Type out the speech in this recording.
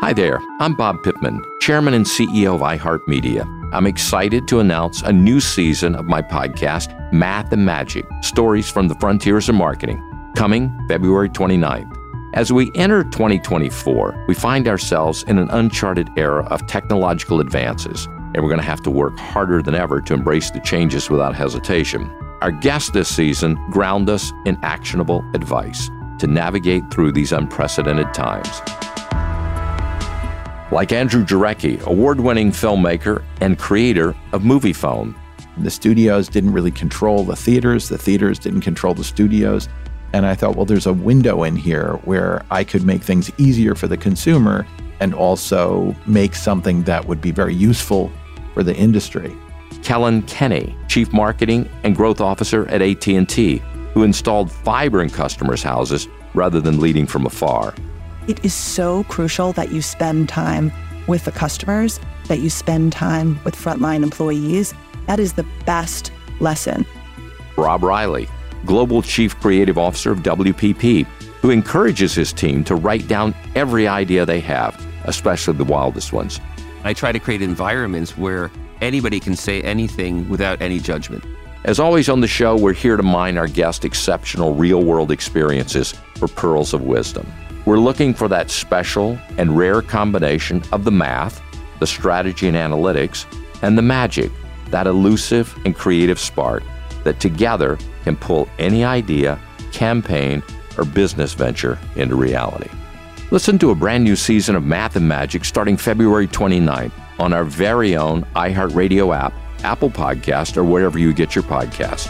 Hi there, I'm Bob Pittman, Chairman and CEO of iHeartMedia. I'm excited to announce a new season of my podcast, Math and Magic Stories from the Frontiers of Marketing, coming February 29th. As we enter 2024, we find ourselves in an uncharted era of technological advances, and we're going to have to work harder than ever to embrace the changes without hesitation. Our guests this season ground us in actionable advice to navigate through these unprecedented times like Andrew Jarecki, award winning filmmaker and creator of Moviefone. The studios didn't really control the theaters, the theaters didn't control the studios. And I thought, well, there's a window in here where I could make things easier for the consumer and also make something that would be very useful for the industry. Kellyn Kenny, Chief Marketing and Growth Officer at AT&T, who installed fiber in customers' houses rather than leading from afar. It is so crucial that you spend time with the customers, that you spend time with frontline employees. That is the best lesson. Rob Reilly, Global Chief Creative Officer of WPP, who encourages his team to write down every idea they have, especially the wildest ones. I try to create environments where anybody can say anything without any judgment. As always on the show, we're here to mine our guests' exceptional real world experiences for pearls of wisdom. We're looking for that special and rare combination of the math, the strategy and analytics, and the magic, that elusive and creative spark that together can pull any idea, campaign, or business venture into reality. Listen to a brand new season of Math and Magic starting February 29th on our very own iHeartRadio app, Apple Podcast, or wherever you get your podcasts.